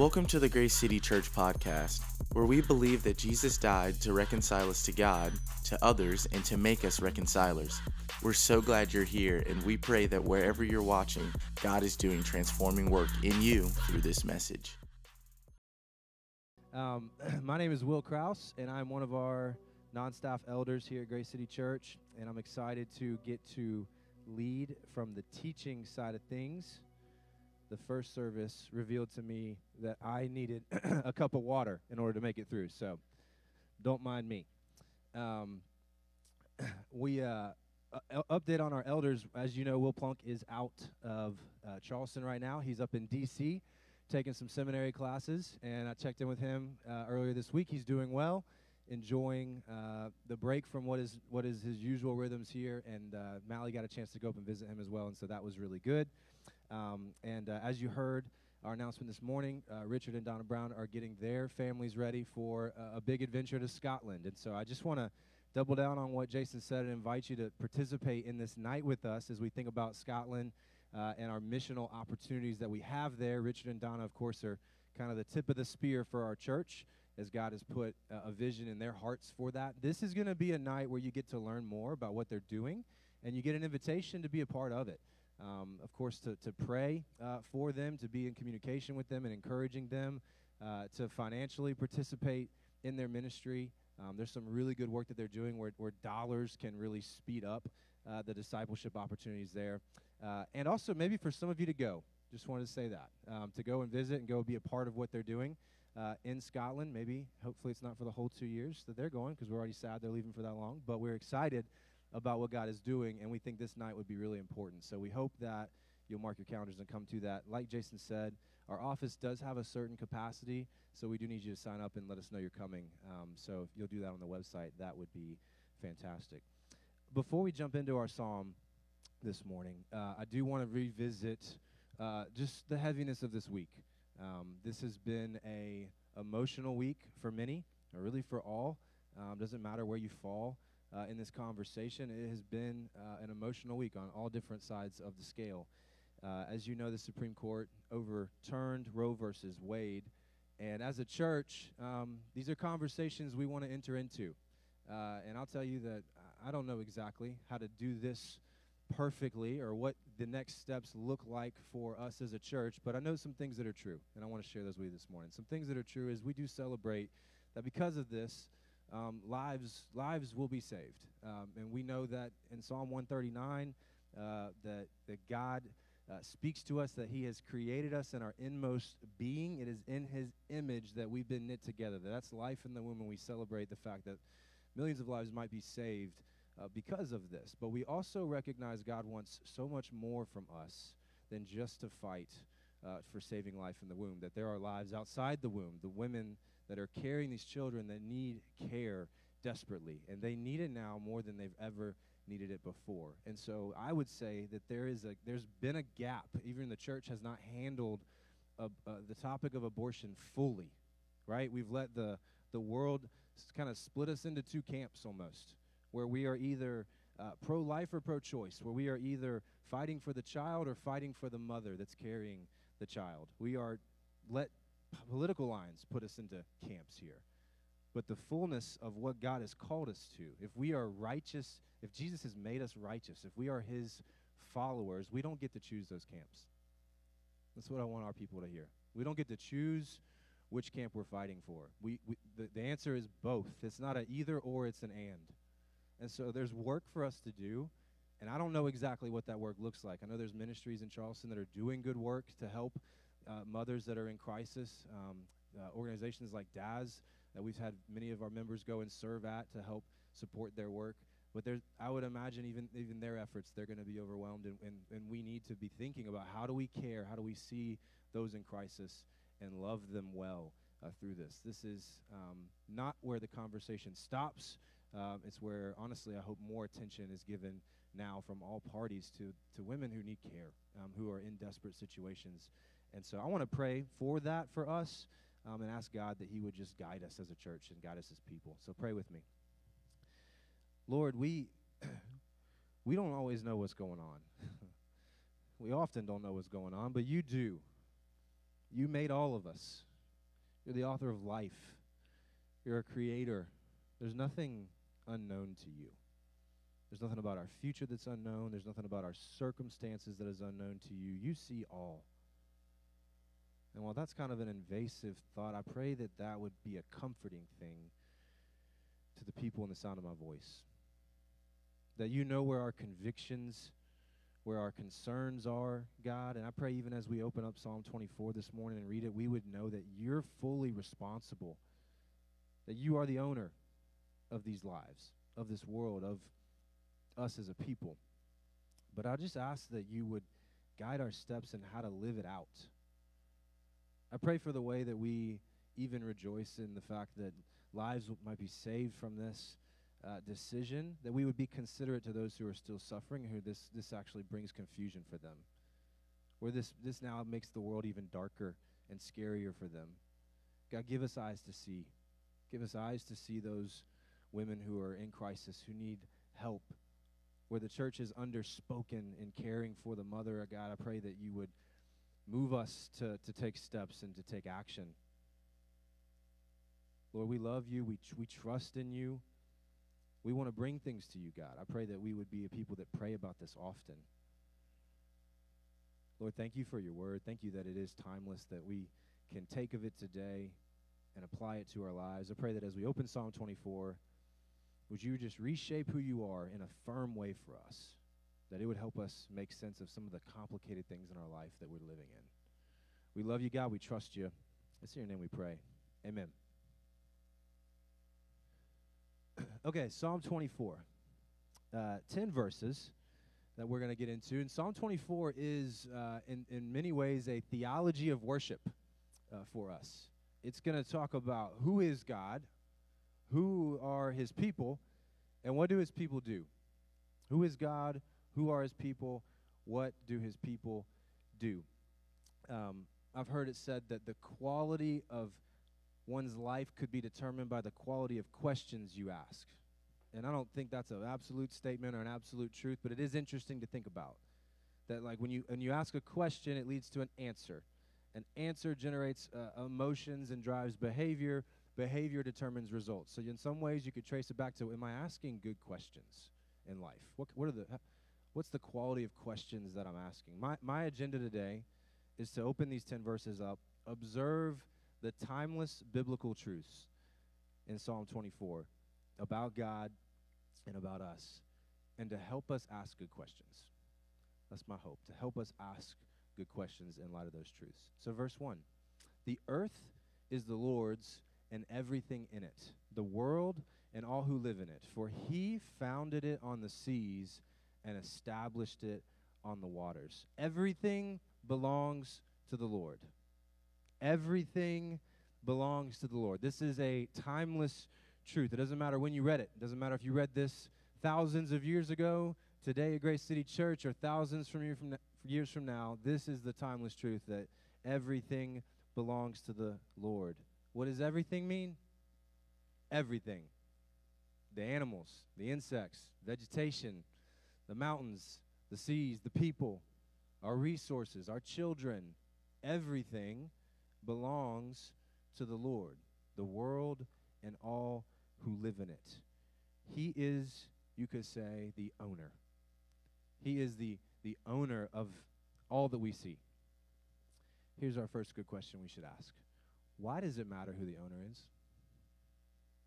Welcome to the Grace City Church podcast, where we believe that Jesus died to reconcile us to God, to others, and to make us reconcilers. We're so glad you're here, and we pray that wherever you're watching, God is doing transforming work in you through this message. Um, my name is Will Kraus, and I'm one of our non staff elders here at Grace City Church, and I'm excited to get to lead from the teaching side of things the first service revealed to me that I needed a cup of water in order to make it through. So don't mind me. Um, we uh, uh, update on our elders. As you know, Will Plunk is out of uh, Charleston right now. He's up in D.C. taking some seminary classes, and I checked in with him uh, earlier this week. He's doing well, enjoying uh, the break from what is what is his usual rhythms here. And uh, Mally got a chance to go up and visit him as well, and so that was really good. Um, and uh, as you heard, our announcement this morning, uh, Richard and Donna Brown are getting their families ready for uh, a big adventure to Scotland. And so I just want to double down on what Jason said and invite you to participate in this night with us as we think about Scotland uh, and our missional opportunities that we have there. Richard and Donna, of course, are kind of the tip of the spear for our church as God has put uh, a vision in their hearts for that. This is going to be a night where you get to learn more about what they're doing and you get an invitation to be a part of it um, of course, to, to pray uh, for them, to be in communication with them and encouraging them, uh, to financially participate in their ministry. Um, there's some really good work that they're doing where, where dollars can really speed up uh, the discipleship opportunities there. Uh, and also, maybe for some of you to go, just wanted to say that, um, to go and visit and go be a part of what they're doing. Uh, in Scotland, maybe, hopefully, it's not for the whole two years that they're going because we're already sad they're leaving for that long. But we're excited about what God is doing, and we think this night would be really important. So we hope that you'll mark your calendars and come to that. Like Jason said, our office does have a certain capacity, so we do need you to sign up and let us know you're coming. Um, so if you'll do that on the website, that would be fantastic. Before we jump into our psalm this morning, uh, I do want to revisit uh, just the heaviness of this week. Um, this has been a emotional week for many, or really for all. Um, doesn't matter where you fall uh, in this conversation. It has been uh, an emotional week on all different sides of the scale. Uh, as you know, the Supreme Court overturned Roe versus Wade. And as a church, um, these are conversations we want to enter into. Uh, and I'll tell you that I don't know exactly how to do this perfectly or what the next steps look like for us as a church, but I know some things that are true, and I want to share those with you this morning. Some things that are true is we do celebrate that because of this, um, lives lives will be saved. Um, and we know that in Psalm 139, uh, that that God uh, speaks to us that He has created us in our inmost being. It is in His image that we've been knit together. That that's life in the womb, and we celebrate the fact that millions of lives might be saved uh, because of this. But we also recognize God wants so much more from us than just to fight uh, for saving life in the womb. That there are lives outside the womb, the women that are carrying these children that need care desperately, and they need it now more than they've ever needed it before. And so I would say that there is a there's been a gap. Even the church has not handled a, uh, the topic of abortion fully, right? We've let the the world kind of split us into two camps almost, where we are either uh, pro-life or pro-choice, where we are either fighting for the child or fighting for the mother that's carrying the child. We are let political lines put us into camps here. But the fullness of what God has called us to, if we are righteous, if Jesus has made us righteous, if we are his followers, we don't get to choose those camps. That's what I want our people to hear. We don't get to choose which camp we're fighting for. We, we the, the answer is both. It's not an either or, it's an and. And so there's work for us to do, and I don't know exactly what that work looks like. I know there's ministries in Charleston that are doing good work to help uh, mothers that are in crisis, um, uh, organizations like DAS that we've had many of our members go and serve at to help support their work. But there's, I would imagine even even their efforts, they're going to be overwhelmed, and, and, and we need to be thinking about how do we care, how do we see those in crisis and love them well uh, through this. This is um, not where the conversation stops. Um, it's where, honestly, I hope more attention is given now from all parties to, to women who need care, um, who are in desperate situations. And so I want to pray for that for us um, and ask God that He would just guide us as a church and guide us as people. So pray with me. Lord, we we don't always know what's going on. we often don't know what's going on, but you do. You made all of us. You're the author of life. You're a creator. There's nothing unknown to you. There's nothing about our future that's unknown. There's nothing about our circumstances that is unknown to you. You see all. And while that's kind of an invasive thought, I pray that that would be a comforting thing to the people in the sound of my voice. That you know where our convictions, where our concerns are, God. And I pray even as we open up Psalm 24 this morning and read it, we would know that you're fully responsible, that you are the owner of these lives, of this world, of us as a people. But I just ask that you would guide our steps in how to live it out. I pray for the way that we even rejoice in the fact that lives might be saved from this uh, decision, that we would be considerate to those who are still suffering, who this, this actually brings confusion for them, where this, this now makes the world even darker and scarier for them. God, give us eyes to see. Give us eyes to see those women who are in crisis, who need help, where the church is underspoken in caring for the mother. God, I pray that you would move us to, to take steps and to take action. Lord, we love you. We, we trust in you. We want to bring things to you, God. I pray that we would be a people that pray about this often. Lord, thank you for your word. Thank you that it is timeless, that we can take of it today and apply it to our lives. I pray that as we open Psalm 24, would you just reshape who you are in a firm way for us? That it would help us make sense of some of the complicated things in our life that we're living in. We love you, God. We trust you. It's in your name we pray. Amen. okay, Psalm 24. Uh, 10 verses that we're going to get into. And Psalm 24 is, uh, in, in many ways, a theology of worship uh, for us. It's going to talk about who is God, who are his people, and what do his people do. Who is God? Who are his people? What do his people do? Um, I've heard it said that the quality of one's life could be determined by the quality of questions you ask. And I don't think that's an absolute statement or an absolute truth, but it is interesting to think about. That like when you when you ask a question, it leads to an answer. An answer generates uh, emotions and drives behavior. Behavior determines results. So in some ways, you could trace it back to: Am I asking good questions in life? What what are the what's the quality of questions that I'm asking? My, my agenda today is to open these 10 verses up, observe the timeless biblical truths in Psalm 24 about God and about us, and to help us ask good questions. That's my hope, to help us ask good questions in light of those truths. So, verse 1 The earth is the Lord's and everything in it, the world and all who live in it. For he founded it on the seas and established it on the waters. Everything belongs to the Lord. Everything belongs to the Lord. This is a timeless truth. It doesn't matter when you read it. It doesn't matter if you read this thousands of years ago, today at Grace City Church, or thousands from, year from years from now. This is the timeless truth that everything belongs to the Lord. What does everything mean? Everything. The animals, the insects, vegetation, the mountains, the seas, the people, our resources, our children, everything belongs to the Lord, the world and all who live in it. He is, you could say, the owner. He is the, the owner of all that we see. Here's our first good question we should ask Why does it matter who the owner is?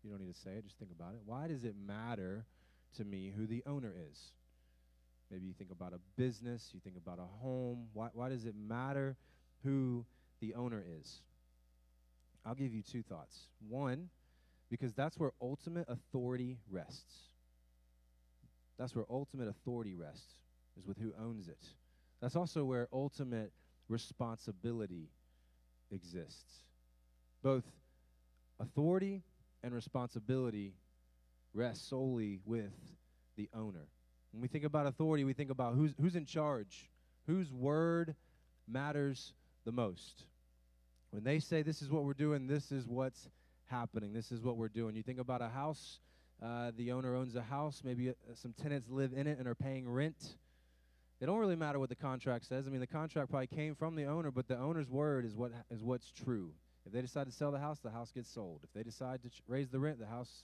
You don't need to say it, just think about it. Why does it matter to me who the owner is? Maybe you think about a business, you think about a home. Why, why does it matter who the owner is? I'll give you two thoughts. One, because that's where ultimate authority rests. That's where ultimate authority rests, is with who owns it. That's also where ultimate responsibility exists. Both authority and responsibility rest solely with the owner. When we think about authority, we think about who's, who's in charge, whose word matters the most. When they say, This is what we're doing, this is what's happening, this is what we're doing. You think about a house, uh, the owner owns a house, maybe uh, some tenants live in it and are paying rent. It don't really matter what the contract says. I mean, the contract probably came from the owner, but the owner's word is what is what's true. If they decide to sell the house, the house gets sold. If they decide to ch- raise the rent, the house,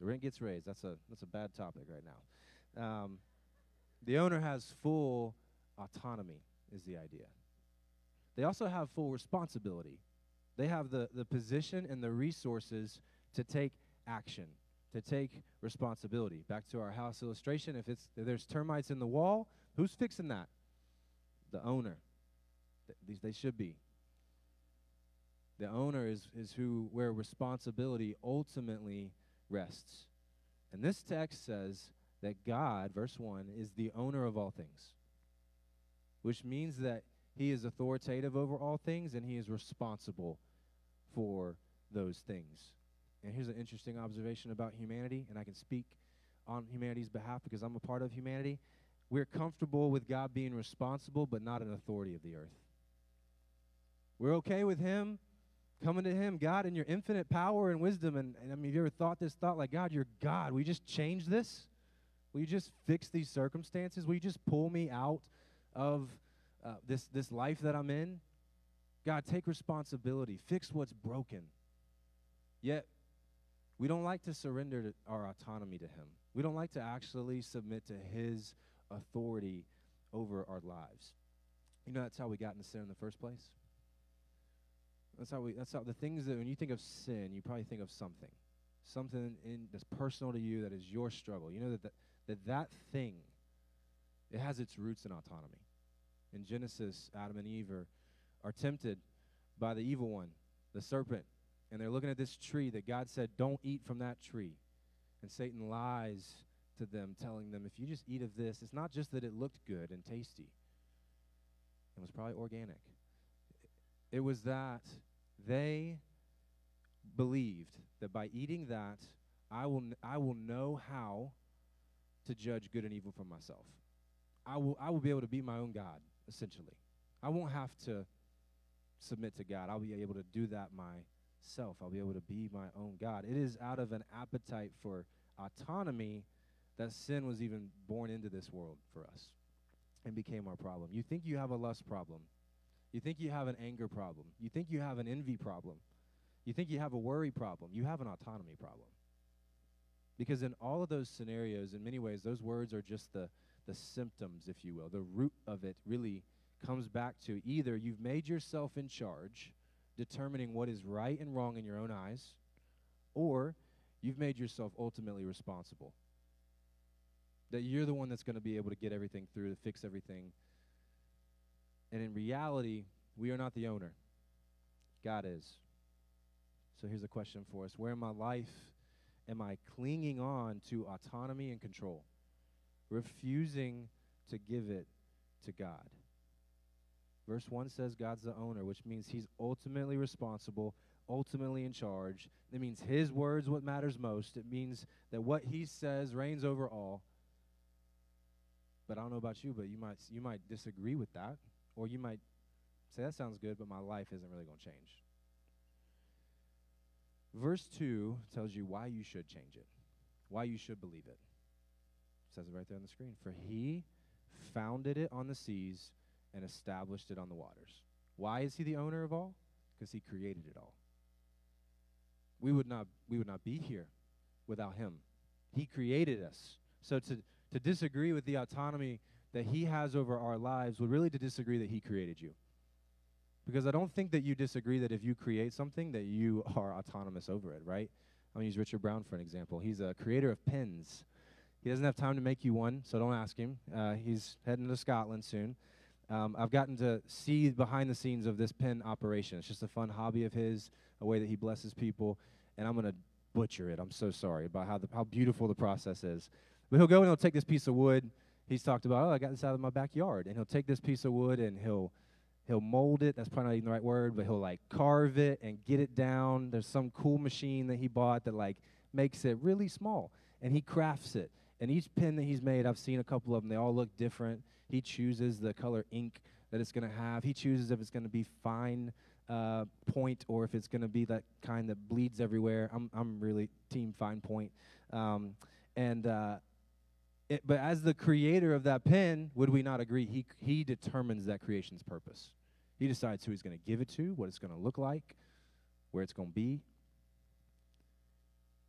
the rent gets raised. That's a that's a bad topic right now. Um, the owner has full autonomy, is the idea. They also have full responsibility. They have the, the position and the resources to take action, to take responsibility. Back to our house illustration, if it's if there's termites in the wall, who's fixing that? The owner. Th- they should be. The owner is, is who where responsibility ultimately rests. And this text says that God, verse 1, is the owner of all things, which means that he is authoritative over all things and he is responsible for those things. And here's an interesting observation about humanity, and I can speak on humanity's behalf because I'm a part of humanity. We're comfortable with God being responsible, but not an authority of the earth. We're okay with Him coming to Him, God, in your infinite power and wisdom. And, and I mean, have you ever thought this thought like, God, you're God. We just change this? Will you just fix these circumstances? Will you just pull me out of uh, this, this life that I'm in? God, take responsibility, fix what's broken. Yet, we don't like to surrender to our autonomy to Him. We don't like to actually submit to His authority over our lives. You know, that's how we got into sin in the first place. That's how we. That's how the things that when you think of sin, you probably think of something, something in that's personal to you that is your struggle. You know that that that, that thing, it has its roots in autonomy. In Genesis, Adam and Eve are, are tempted by the evil one, the serpent, and they're looking at this tree that God said, "Don't eat from that tree," and Satan lies to them, telling them, "If you just eat of this, it's not just that it looked good and tasty. It was probably organic. It was that they believed that by eating that, I will I will know how to judge good and evil for myself. I will I will be able to be my own God essentially. I won't have to submit to God. I'll be able to do that myself. I'll be able to be my own God. It is out of an appetite for autonomy that sin was even born into this world for us and became our problem. You think you have a lust problem. You think you have an anger problem. You think you have an envy problem. You think you have a worry problem. You have an autonomy problem. Because in all of those scenarios, in many ways, those words are just the, the symptoms, if you will. The root of it really comes back to either you've made yourself in charge, determining what is right and wrong in your own eyes, or you've made yourself ultimately responsible. That you're the one that's going to be able to get everything through, to fix everything. And in reality, we are not the owner, God is. So here's a question for us Where in my life am I clinging on to autonomy and control, refusing to give it to God? Verse 1 says God's the owner, which means he's ultimately responsible, ultimately in charge. It means his word's what matters most. It means that what he says reigns over all. But I don't know about you, but you might you might disagree with that, or you might say that sounds good, but my life isn't really going to change. Verse 2 tells you why you should change it, why you should believe it. it says it right there on the screen. For he founded it on the seas and established it on the waters. Why is he the owner of all? Because he created it all. We would not we would not be here without him. He created us. So to to disagree with the autonomy that he has over our lives would really to disagree that he created you. Because I don't think that you disagree that if you create something that you are autonomous over it, right? I'm going to use Richard Brown for an example. He's a creator of pens. He doesn't have time to make you one, so don't ask him. Uh, he's heading to Scotland soon. Um, I've gotten to see behind the scenes of this pen operation. It's just a fun hobby of his, a way that he blesses people, and I'm going to butcher it. I'm so sorry about how the, how beautiful the process is. But he'll go and he'll take this piece of wood. He's talked about, oh, I got this out of my backyard, and he'll take this piece of wood and he'll he'll mold it. That's probably not even the right word, but he'll like carve it and get it down. There's some cool machine that he bought that like makes it really small, and he crafts it. And each pen that he's made, I've seen a couple of them. They all look different. He chooses the color ink that it's going to have. He chooses if it's going to be fine uh, point or if it's going to be that kind that bleeds everywhere. I'm I'm really team fine point. Um, and uh, it, but as the creator of that pen, would we not agree? He he determines that creation's purpose. He decides who he's going to give it to, what it's going to look like, where it's going to be.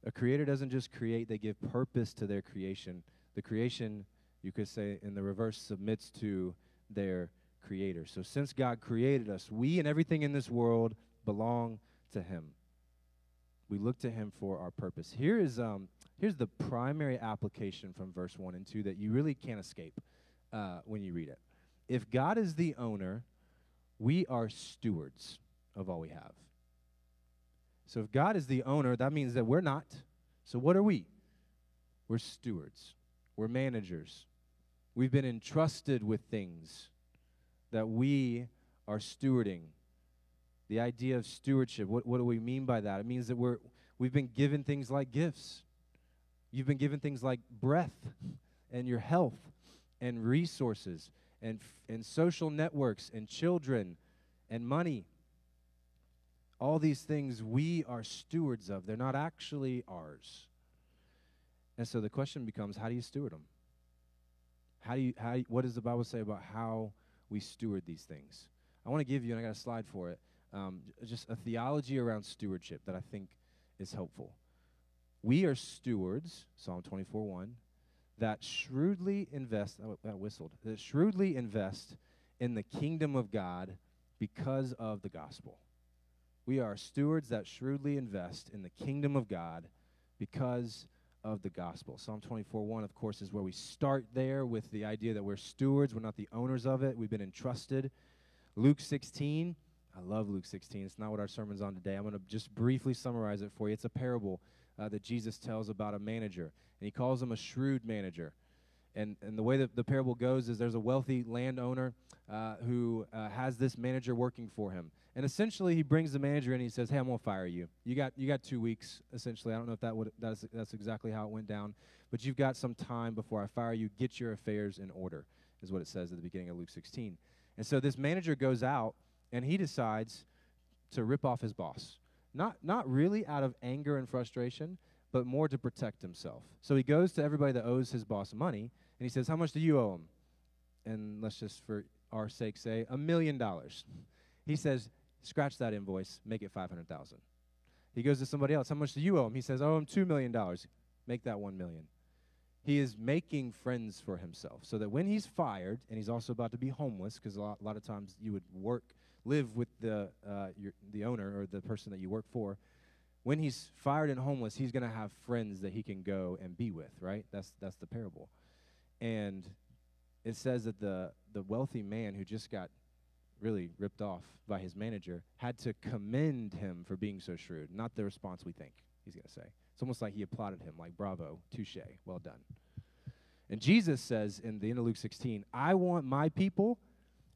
A creator doesn't just create, they give purpose to their creation. The creation, you could say in the reverse, submits to their creator. So since God created us, we and everything in this world belong to him. We look to him for our purpose. Here is um, here's the primary application from verse 1 and 2 that you really can't escape uh, when you read it. If God is the owner, we are stewards of all we have. So if God is the owner, that means that we're not. So what are we? We're stewards, we're managers. We've been entrusted with things that we are stewarding. The idea of stewardship, what, what do we mean by that? It means that we're, we've been given things like gifts. You've been given things like breath and your health and resources and, and social networks and children and money. All these things we are stewards of. They're not actually ours. And so the question becomes how do you steward them? How do you, how, what does the Bible say about how we steward these things? I want to give you, and I got a slide for it, um, just a theology around stewardship that I think is helpful. We are stewards, Psalm 24 1, that shrewdly invest, oh, that whistled, that shrewdly invest in the kingdom of God because of the gospel. We are stewards that shrewdly invest in the kingdom of God because of the gospel. Psalm 24 1, of course, is where we start there with the idea that we're stewards. We're not the owners of it, we've been entrusted. Luke 16, I love Luke 16. It's not what our sermon's on today. I'm going to just briefly summarize it for you. It's a parable uh, that Jesus tells about a manager, and he calls him a shrewd manager. And, and the way that the parable goes is there's a wealthy landowner uh, who uh, has this manager working for him. And essentially, he brings the manager in and he says, Hey, I'm going to fire you. You got, you got two weeks, essentially. I don't know if that would, that's, that's exactly how it went down. But you've got some time before I fire you. Get your affairs in order, is what it says at the beginning of Luke 16. And so this manager goes out and he decides to rip off his boss. Not, not really out of anger and frustration, but more to protect himself. So he goes to everybody that owes his boss money, and he says, How much do you owe him? And let's just, for our sake, say a million dollars. He says, Scratch that invoice, make it 500000 He goes to somebody else, How much do you owe him? He says, I owe him $2 million. Make that $1 million. He is making friends for himself so that when he's fired, and he's also about to be homeless, because a lot, a lot of times you would work live with the uh, your, the owner or the person that you work for. When he's fired and homeless, he's going to have friends that he can go and be with, right? That's that's the parable. And it says that the the wealthy man who just got really ripped off by his manager had to commend him for being so shrewd, not the response we think he's going to say. It's almost like he applauded him, like, bravo, touche, well done. And Jesus says in the end of Luke 16, I want my people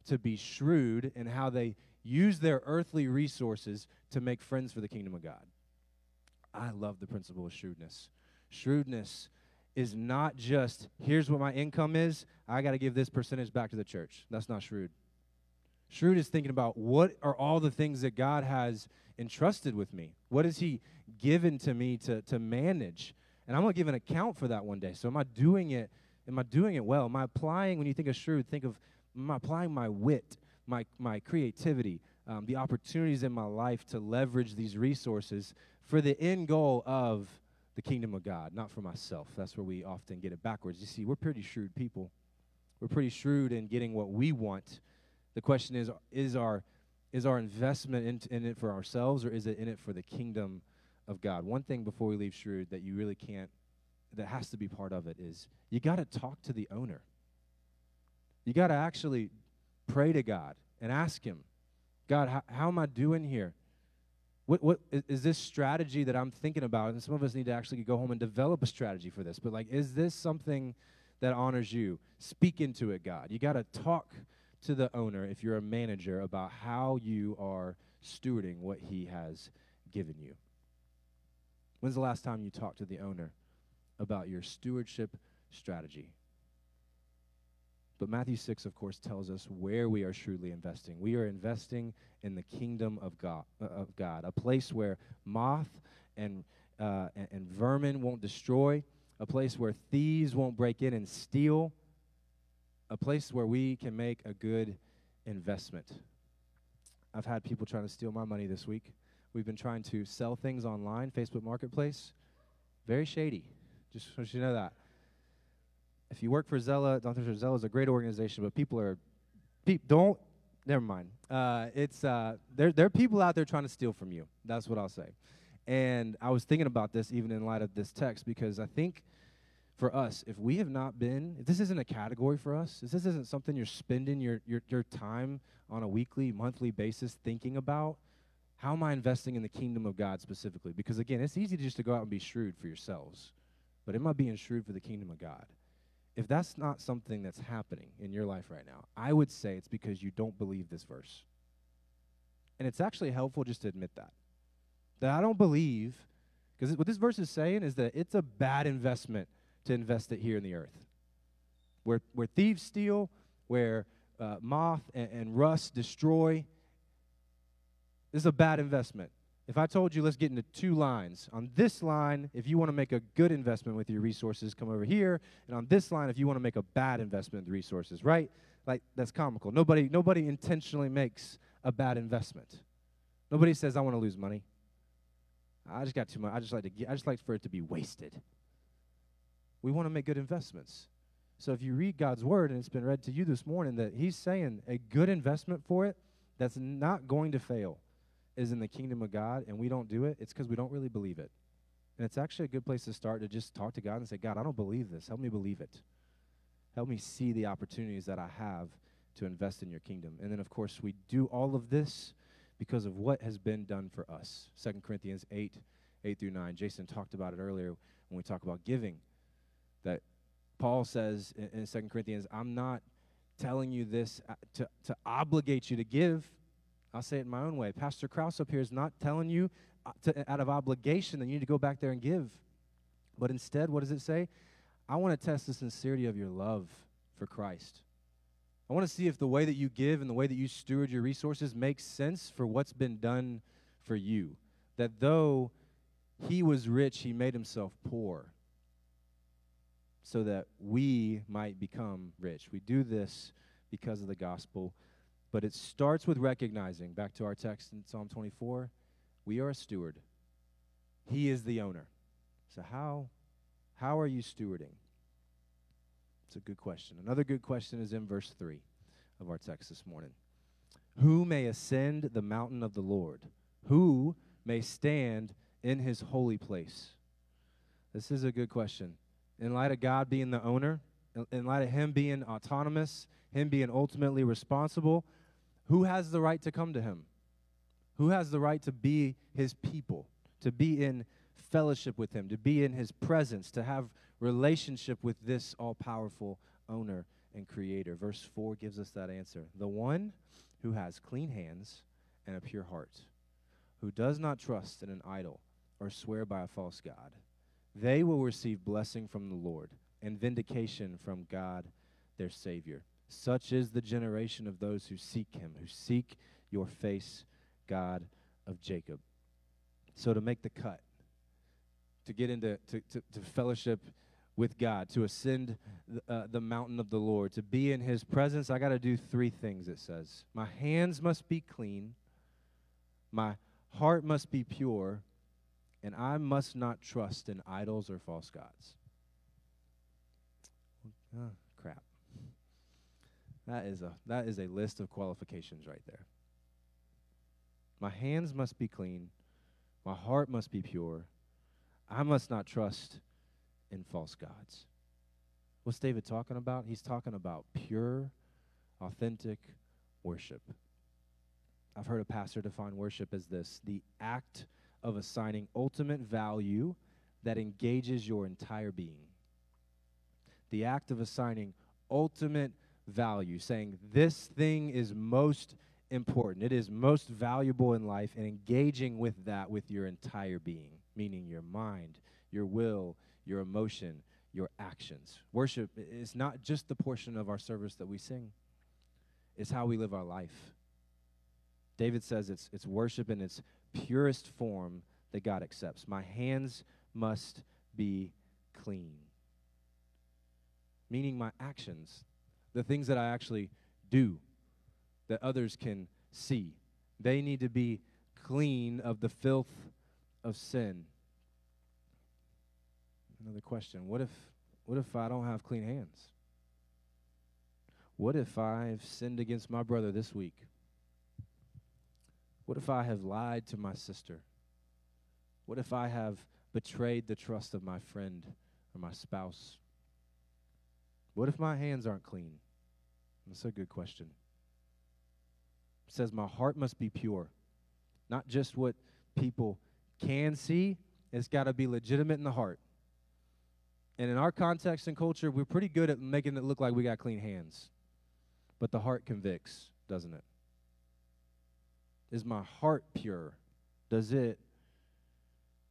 to be shrewd in how they use their earthly resources to make friends for the kingdom of God. I love the principle of shrewdness. Shrewdness is not just here's what my income is, I got to give this percentage back to the church. That's not shrewd. Shrewd is thinking about what are all the things that God has entrusted with me? What has He given to me to, to manage? And I'm going to give an account for that one day. So am I doing it? Am I doing it well? Am I applying, when you think of shrewd, think of I'm applying my wit, my, my creativity, um, the opportunities in my life to leverage these resources for the end goal of the kingdom of God, not for myself. That's where we often get it backwards. You see, we're pretty shrewd people. We're pretty shrewd in getting what we want. The question is is our is our investment in, in it for ourselves or is it in it for the kingdom of God? One thing before we leave shrewd that you really can't that has to be part of it is you got to talk to the owner. You got to actually pray to God and ask Him, God, how, how am I doing here? What, what is, is this strategy that I'm thinking about? And some of us need to actually go home and develop a strategy for this. But like, is this something that honors you? Speak into it, God. You got to talk to the owner if you're a manager about how you are stewarding what he has given you. When's the last time you talked to the owner about your stewardship strategy? But Matthew 6, of course, tells us where we are shrewdly investing. We are investing in the kingdom of God, uh, of God a place where moth and, uh, and, and vermin won't destroy, a place where thieves won't break in and steal, a place where we can make a good investment. I've had people trying to steal my money this week we've been trying to sell things online, Facebook Marketplace. Very shady. Just so you to know that. If you work for Zelle, think Zelle is a great organization, but people are, pe- don't, never mind. Uh, it's, uh, there, there are people out there trying to steal from you. That's what I'll say. And I was thinking about this even in light of this text because I think for us, if we have not been, if this isn't a category for us, if this isn't something you're spending your, your, your time on a weekly, monthly basis thinking about, how am I investing in the kingdom of God specifically? Because again, it's easy just to go out and be shrewd for yourselves, but am I being shrewd for the kingdom of God? If that's not something that's happening in your life right now, I would say it's because you don't believe this verse. And it's actually helpful just to admit that. That I don't believe, because what this verse is saying is that it's a bad investment to invest it here in the earth. Where, where thieves steal, where uh, moth and, and rust destroy, this is a bad investment. If I told you let's get into two lines, on this line, if you want to make a good investment with your resources, come over here, and on this line, if you want to make a bad investment with resources, right? Like that's comical. Nobody, nobody intentionally makes a bad investment. Nobody says I want to lose money. I just got too much. I just like to. Get, I just like for it to be wasted. We want to make good investments. So if you read God's word, and it's been read to you this morning, that He's saying a good investment for it that's not going to fail is in the kingdom of God, and we don't do it, it's because we don't really believe it. And it's actually a good place to start to just talk to God and say, God, I don't believe this. Help me believe it. Help me see the opportunities that I have to invest in your kingdom. And then, of course, we do all of this because of what has been done for us. 2 Corinthians 8, 8 through 9. Jason talked about it earlier when we talk about giving. That Paul says in, in 2 Corinthians, I'm not telling you this uh, to, to obligate you to give. I'll say it my own way. Pastor Kraus up here is not telling you uh, to, out of obligation that you need to go back there and give. But instead, what does it say? I want to test the sincerity of your love for Christ. I want to see if the way that you give and the way that you steward your resources makes sense for what's been done for you. That though he was rich, he made himself poor so that we might become rich. We do this because of the gospel. But it starts with recognizing, back to our text in Psalm 24, we are a steward. He is the owner. So how how are you stewarding? It's a good question. Another good question is in verse 3 of our text this morning. Who may ascend the mountain of the Lord? Who may stand in his holy place? This is a good question. In light of God being the owner, in light of him being autonomous, him being ultimately responsible, who has the right to come to him? Who has the right to be his people, to be in fellowship with him, to be in his presence, to have relationship with this all powerful owner and creator? Verse 4 gives us that answer. The one who has clean hands and a pure heart, who does not trust in an idol or swear by a false God, they will receive blessing from the Lord and vindication from God their Savior. Such is the generation of those who seek him, who seek your face, God of Jacob. So to make the cut, to get into to, to, to fellowship with God, to ascend the, uh, the mountain of the Lord, to be in his presence, I got to do three things, it says. My hands must be clean, my heart must be pure, and I must not trust in idols or false gods. Crap. That is a that is a list of qualifications right there. My hands must be clean, my heart must be pure. I must not trust in false gods. What's David talking about? He's talking about pure, authentic worship. I've heard a pastor define worship as this the act of assigning ultimate value that engages your entire being. The act of assigning ultimate value, saying this thing is most important, it is most valuable in life, and engaging with that with your entire being, meaning your mind, your will, your emotion, your actions. Worship is not just the portion of our service that we sing, it's how we live our life. David says it's, it's worship in its purest form that God accepts. My hands must be clean. Meaning my actions, the things that I actually do that others can see, they need to be clean of the filth of sin. Another question. What if what if I don't have clean hands? What if I've sinned against my brother this week? What if I have lied to my sister? What if I have betrayed the trust of my friend or my spouse? What if my hands aren't clean? That's a good question. It says, My heart must be pure. Not just what people can see, it's got to be legitimate in the heart. And in our context and culture, we're pretty good at making it look like we got clean hands. But the heart convicts, doesn't it? Is my heart pure? Does it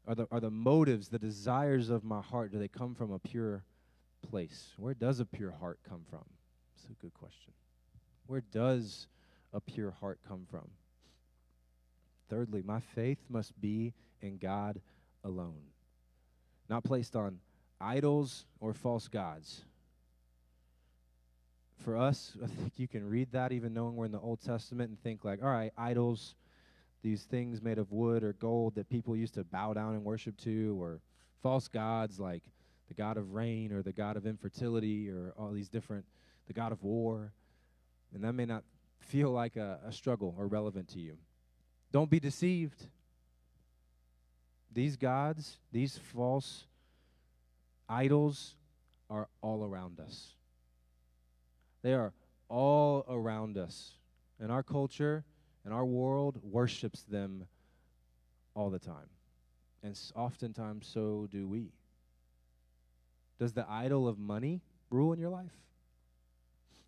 are the are the motives, the desires of my heart, do they come from a pure place? Where does a pure heart come from? It's a good question. Where does a pure heart come from? Thirdly, my faith must be in God alone, not placed on idols or false gods. For us, I think you can read that even knowing we're in the Old Testament and think, like, all right, idols, these things made of wood or gold that people used to bow down and worship to, or false gods like the god of rain or the god of infertility or all these different, the god of war. And that may not feel like a, a struggle or relevant to you. Don't be deceived. These gods, these false idols, are all around us. They are all around us. And our culture and our world worships them all the time. And oftentimes, so do we. Does the idol of money rule in your life?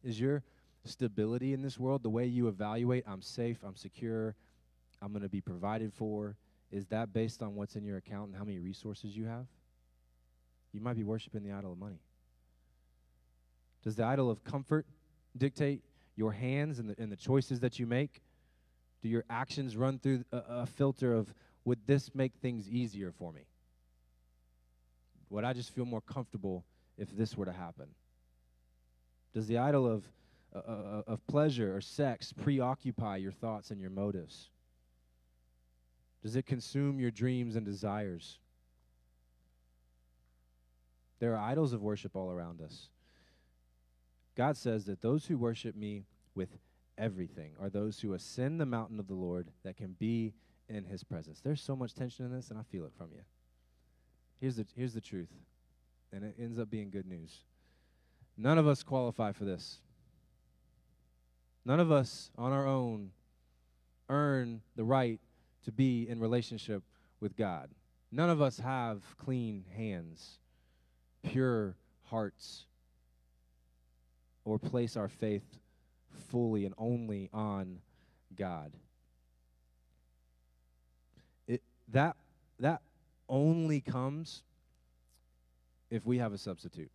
Is your stability in this world the way you evaluate, I'm safe, I'm secure, I'm going to be provided for? Is that based on what's in your account and how many resources you have? You might be worshiping the idol of money. Does the idol of comfort dictate your hands and the, and the choices that you make? Do your actions run through a, a filter of, would this make things easier for me? Would I just feel more comfortable if this were to happen? Does the idol of, uh, uh, uh of pleasure or sex preoccupy your thoughts and your motives? Does it consume your dreams and desires? There are idols of worship all around us. God says that those who worship me with everything are those who ascend the mountain of the Lord that can be in his presence. There's so much tension in this, and I feel it from you. Here's the, here's the truth, and it ends up being good news. None of us qualify for this. None of us on our own earn the right to be in relationship with God. None of us have clean hands, pure hearts, or place our faith fully and only on God. It, that, that only comes if we have a substitute.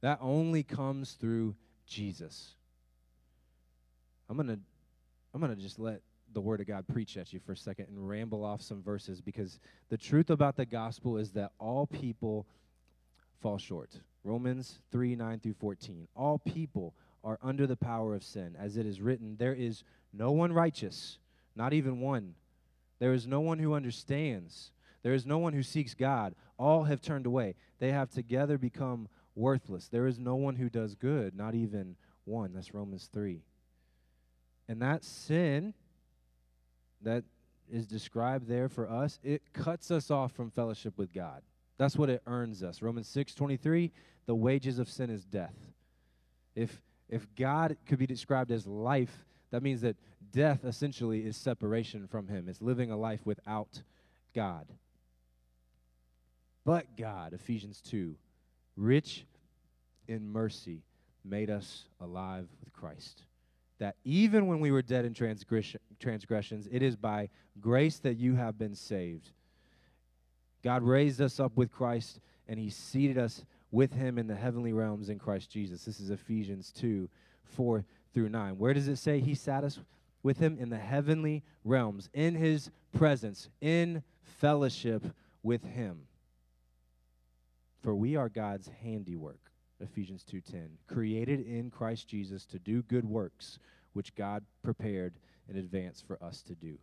That only comes through Jesus. I'm going to I'm going to just let the word of God preach at you for a second and ramble off some verses because the truth about the gospel is that all people fall short. Romans 3 9 through 14. All people are under the power of sin. As it is written, there is no one righteous, not even one. There is no one who understands. There is no one who seeks God. All have turned away. They have together become worthless. There is no one who does good, not even one. That's Romans 3. And that sin that is described there for us, it cuts us off from fellowship with God. That's what it earns us. Romans 6:23, the wages of sin is death. If if God could be described as life, that means that death essentially is separation from Him. It's living a life without God. But God, Ephesians 2, rich in mercy, made us alive with Christ. That even when we were dead in transgressions, it is by grace that you have been saved. God raised us up with Christ, and He seated us with him in the heavenly realms in Christ Jesus. This is Ephesians 2 4 through 9. Where does it say he sat us with him? In the heavenly realms, in his presence, in fellowship with him. For we are God's handiwork. Ephesians 2:10 created in Christ Jesus to do good works which God prepared in advance for us to do.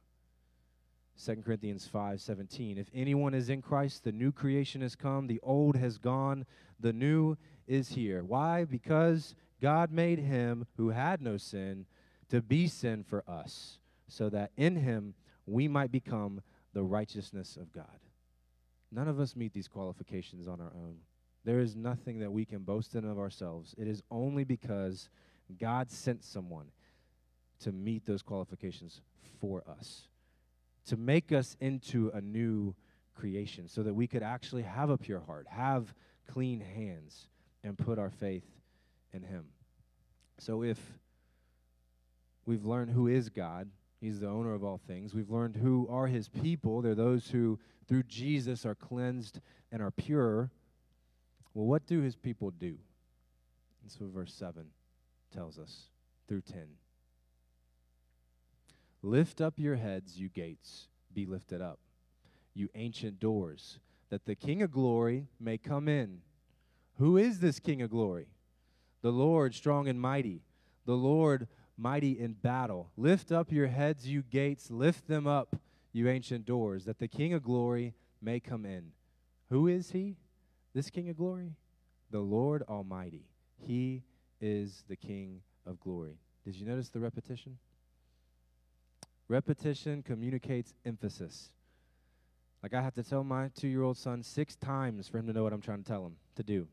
2 Corinthians 5:17. If anyone is in Christ, the new creation has come, the old has gone, the new is here. Why? Because God made him who had no sin to be sin for us, so that in him we might become the righteousness of God. None of us meet these qualifications on our own. There is nothing that we can boast in of ourselves. It is only because God sent someone to meet those qualifications for us, to make us into a new creation, so that we could actually have a pure heart, have clean hands, and put our faith in Him. So if we've learned who is God, He's the owner of all things. We've learned who are his people. They're those who, through Jesus, are cleansed and are pure. Well, what do his people do? That's what verse 7 tells us through 10. Lift up your heads, you gates, be lifted up, you ancient doors, that the King of glory may come in. Who is this King of glory? The Lord strong and mighty, the Lord mighty in battle. Lift up your heads, you gates, lift them up, you ancient doors, that the King of glory may come in. Who is he? This King of glory? The Lord Almighty. He is the King of glory. Did you notice the repetition? Repetition communicates emphasis. Like I have to tell my two year old son six times for him to know what I'm trying to tell him to do.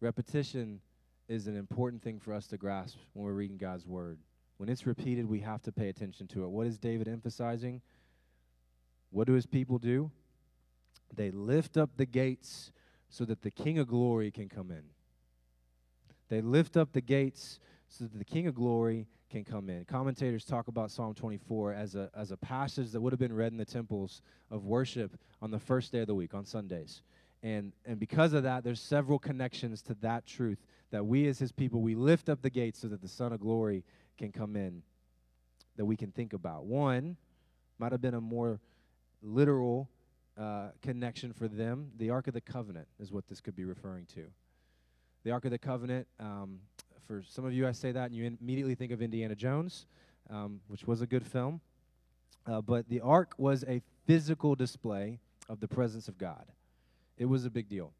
Repetition is an important thing for us to grasp when we're reading God's word. When it's repeated, we have to pay attention to it. What is David emphasizing? What do his people do? They lift up the gates so that the King of glory can come in. They lift up the gates so that the King of glory can come in. Commentators talk about Psalm 24 as a, as a passage that would have been read in the temples of worship on the first day of the week, on Sundays. And, and because of that, there's several connections to that truth that we as his people, we lift up the gates so that the Son of Glory can come in, that we can think about. One might have been a more literal uh, connection for them. The Ark of the Covenant is what this could be referring to. The Ark of the Covenant, um, for some of you, I say that and you immediately think of Indiana Jones, um, which was a good film. Uh, but the Ark was a physical display of the presence of God. It was a big deal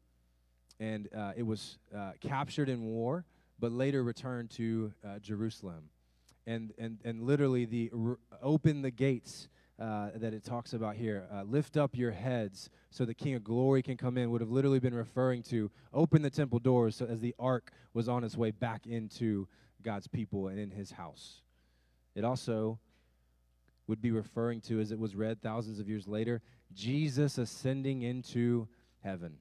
and uh, it was uh, captured in war, but later returned to uh, Jerusalem. And, and, and literally, the r- open the gates uh, that it talks about here, uh, lift up your heads so the King of Glory can come in, would have literally been referring to open the temple doors so as the ark was on its way back into God's people and in his house. It also would be referring to, as it was read thousands of years later, Jesus ascending into heaven.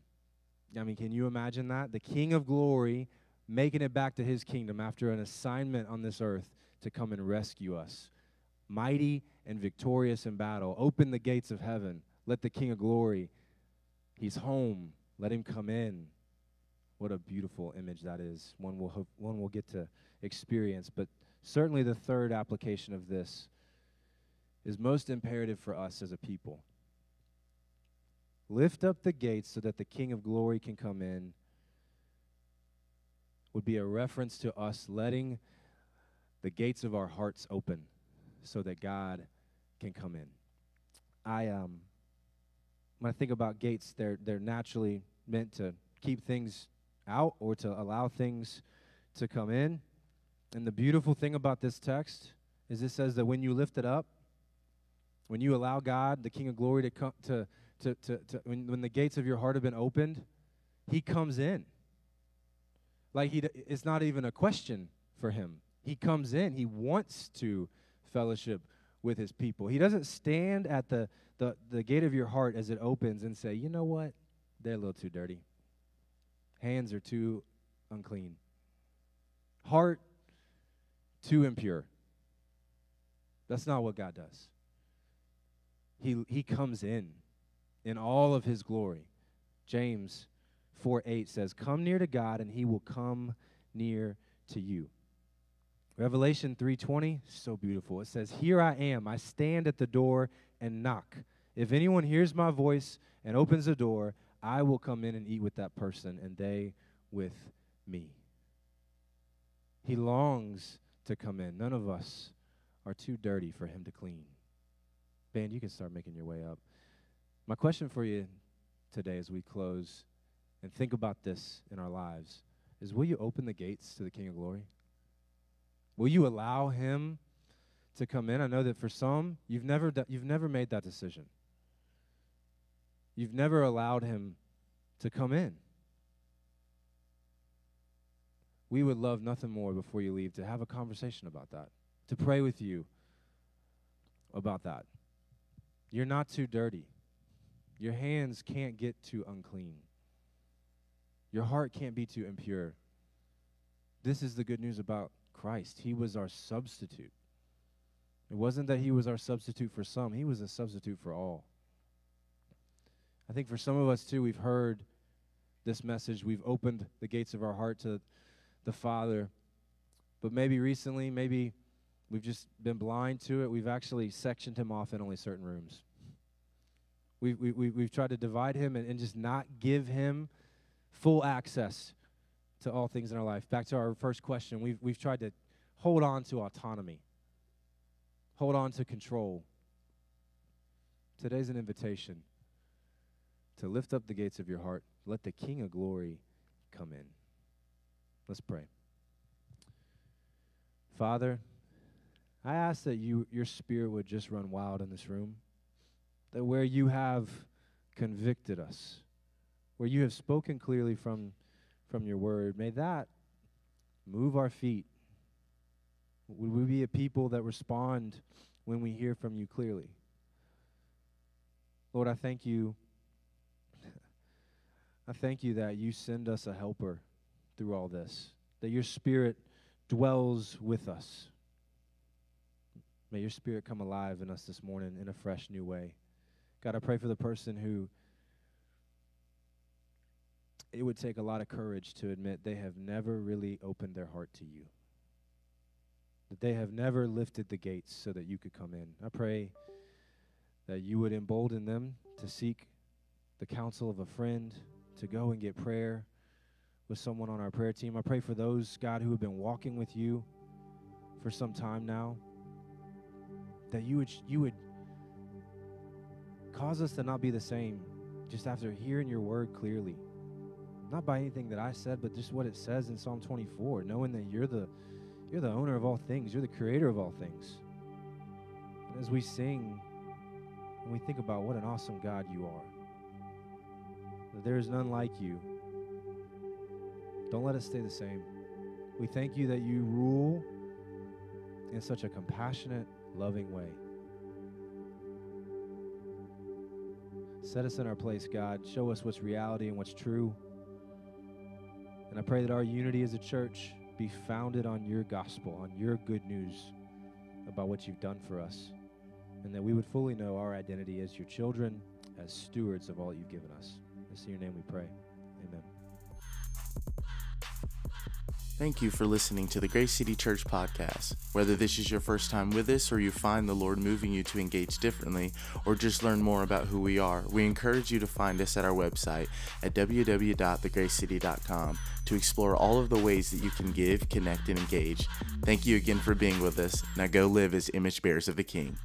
I mean, can you imagine that? The King of glory making it back to his kingdom after an assignment on this earth to come and rescue us. Mighty and victorious in battle. Open the gates of heaven. Let the King of glory, he's home. Let him come in. What a beautiful image that is. One will hope, one will get to experience, but certainly the third application of this is most imperative for us as a people. Lift up the gates so that the King of glory can come in would be a reference to us letting the gates of our hearts open so that God can come in. I um when I think about gates, they're they're naturally meant to keep things out or to allow things to come in. And the beautiful thing about this text is it says that when you lift it up, when you allow God, the King of Glory, to come to to, to, to when, when the gates of your heart have been opened, he comes in. Like he, it's not even a question for him. He comes in. He wants to fellowship with his people. He doesn't stand at the, the, the gate of your heart as it opens and say, you know what? They're a little too dirty. Hands are too unclean. Heart too impure. That's not what God does. He, he comes in in all of his glory. James 4 8 says, Come near to God, and he will come near to you. Revelation 3:20, so beautiful. It says, "Here I am. I stand at the door and knock. If anyone hears my voice and opens the door, I will come in and eat with that person and they with me." He longs to come in. None of us are too dirty for him to clean Band, you can start making your way up. My question for you today as we close and think about this in our lives is will you open the gates to the King of Glory? Will you allow him to come in? I know that for some, you've never, you've never made that decision. You've never allowed him to come in. We would love nothing more before you leave to have a conversation about that, to pray with you about that. You're not too dirty. Your hands can't get too unclean. Your heart can't be too impure. This is the good news about Christ. He was our substitute. It wasn't that he was our substitute for some, he was a substitute for all. I think for some of us too, we've heard this message. We've opened the gates of our heart to the Father. But maybe recently, maybe we've just been blind to it. We've actually sectioned him off in only certain rooms. We've, we, we, we've tried to divide him and, and just not give him full access to all things in our life. Back to our first question, we've, we've tried to hold on to autonomy, hold on to control. Today's an invitation to lift up the gates of your heart. Let the King of glory come in. Let's pray. Father, I ask that you your spirit would just run wild in this room. That where you have convicted us, where you have spoken clearly from from your word, may that move our feet. Would we be a people that respond when we hear from you clearly? Lord, I thank you I thank you that you send us a helper through all this, that your spirit dwells with us. May your spirit come alive in us this morning in a fresh new way. God, I pray for the person who it would take a lot of courage to admit they have never really opened their heart to you. That they have never lifted the gates so that you could come in. I pray that you would embolden them to seek the counsel of a friend, to go and get prayer with someone on our prayer team. I pray for those, God, who have been walking with you for some time now, that you would you would cause us to not be the same just after hearing your word clearly. Not by anything that I said, but just what it says in Psalm 24, knowing that you're the you're the owner of all things, you're the creator of all things. And as we sing and we think about what an awesome God you are, that there is none like you. Don't let us stay the same. We thank you that you rule in such a compassionate, loving way. Set us in our place, God. Show us what's reality and what's true. And I pray that our unity as a church be founded on your gospel, on your good news about what you've done for us, and that we would fully know our identity as your children, as stewards of all you've given us. It's in your name we pray. Amen. Thank you for listening to the Grace City Church podcast. Whether this is your first time with us or you find the Lord moving you to engage differently or just learn more about who we are, we encourage you to find us at our website at www.thegracecity.com to explore all of the ways that you can give, connect, and engage. Thank you again for being with us. Now go live as image bearers of the King.